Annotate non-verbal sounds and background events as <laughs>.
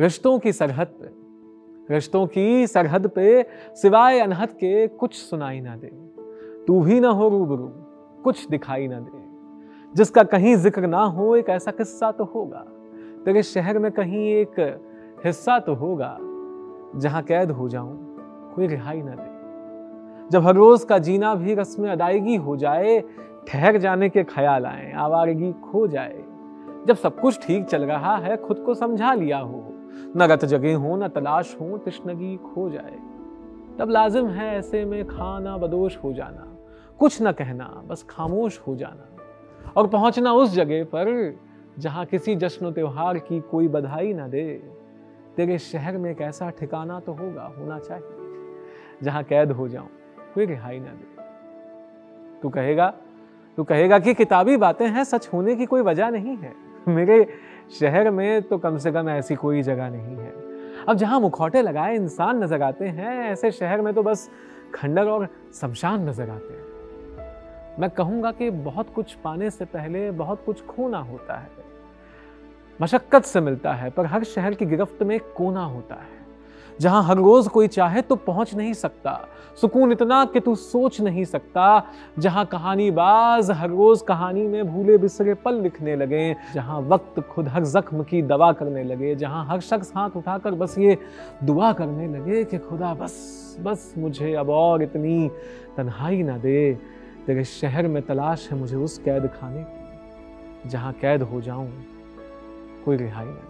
रिश्तों की सरहद पे, रिश्तों की सरहद पे सिवाय अनहद के कुछ सुनाई ना दे। तू भी ना हो रूबरू, कुछ दिखाई ना दे। जिसका कहीं ज़िक्र ना हो, एक ऐसा किस्सा तो होगा। तेरे शहर में कहीं एक हिस्सा तो होगा, जहाँ कैद हो जाऊँ, कोई रिहाई ना दे। जब हर रोज का जीना भी रस्म अदायगी हो जाए, ठहर जाने के ख्याल आए, आवारगी खो जाए। जब सब कुछ ठीक चल रहा है, खुद को समझा लिया हो न रत जगे हो, न तलाश हो तृष्णगी खो जाए। तब लाजिम है ऐसे में खाना बदोश हो जाना। कुछ न कहना, बस खामोश हो जाना। और पहुँचना उस जगह पर जहाँ किसी जश्न त्योहार की कोई बधाई ना दे। तेरे शहर में एक ऐसा ठिकाना तो होगा, होना चाहिए, जहाँ कैद हो जाऊँ, कोई रिहाई ना दे। तू कहेगा तू कहेगा कि किताबी बातें हैं, सच होने की कोई वजह नहीं है। <laughs> मेरे शहर में तो कम से कम ऐसी कोई जगह नहीं है। अब जहाँ मुखौटे लगाए इंसान नज़र आते हैं, ऐसे शहर में तो बस खंडर और शमशान नज़र आते हैं। मैं कहूँगा कि बहुत कुछ पाने से पहले बहुत कुछ खोना होता है। मशक्कत से मिलता है, पर हर शहर की गिरफ्त में कोना होता है। जहाँ हर रोज कोई चाहे तो पहुँच नहीं सकता। सुकून इतना कि तू सोच नहीं सकता। जहाँ कहानी बाज हर रोज कहानी में भूले बिसरे पल लिखने लगे। जहाँ वक्त खुद हर जख्म की दवा करने लगे। जहाँ हर शख्स हाथ उठाकर बस ये दुआ करने लगे कि खुदा बस बस मुझे अब और इतनी तन्हाई ना दे। तेरे शहर में तलाश है मुझे उस कैद खाने की। जहाँ कैद हो जाऊँ, कोई रिहाई ना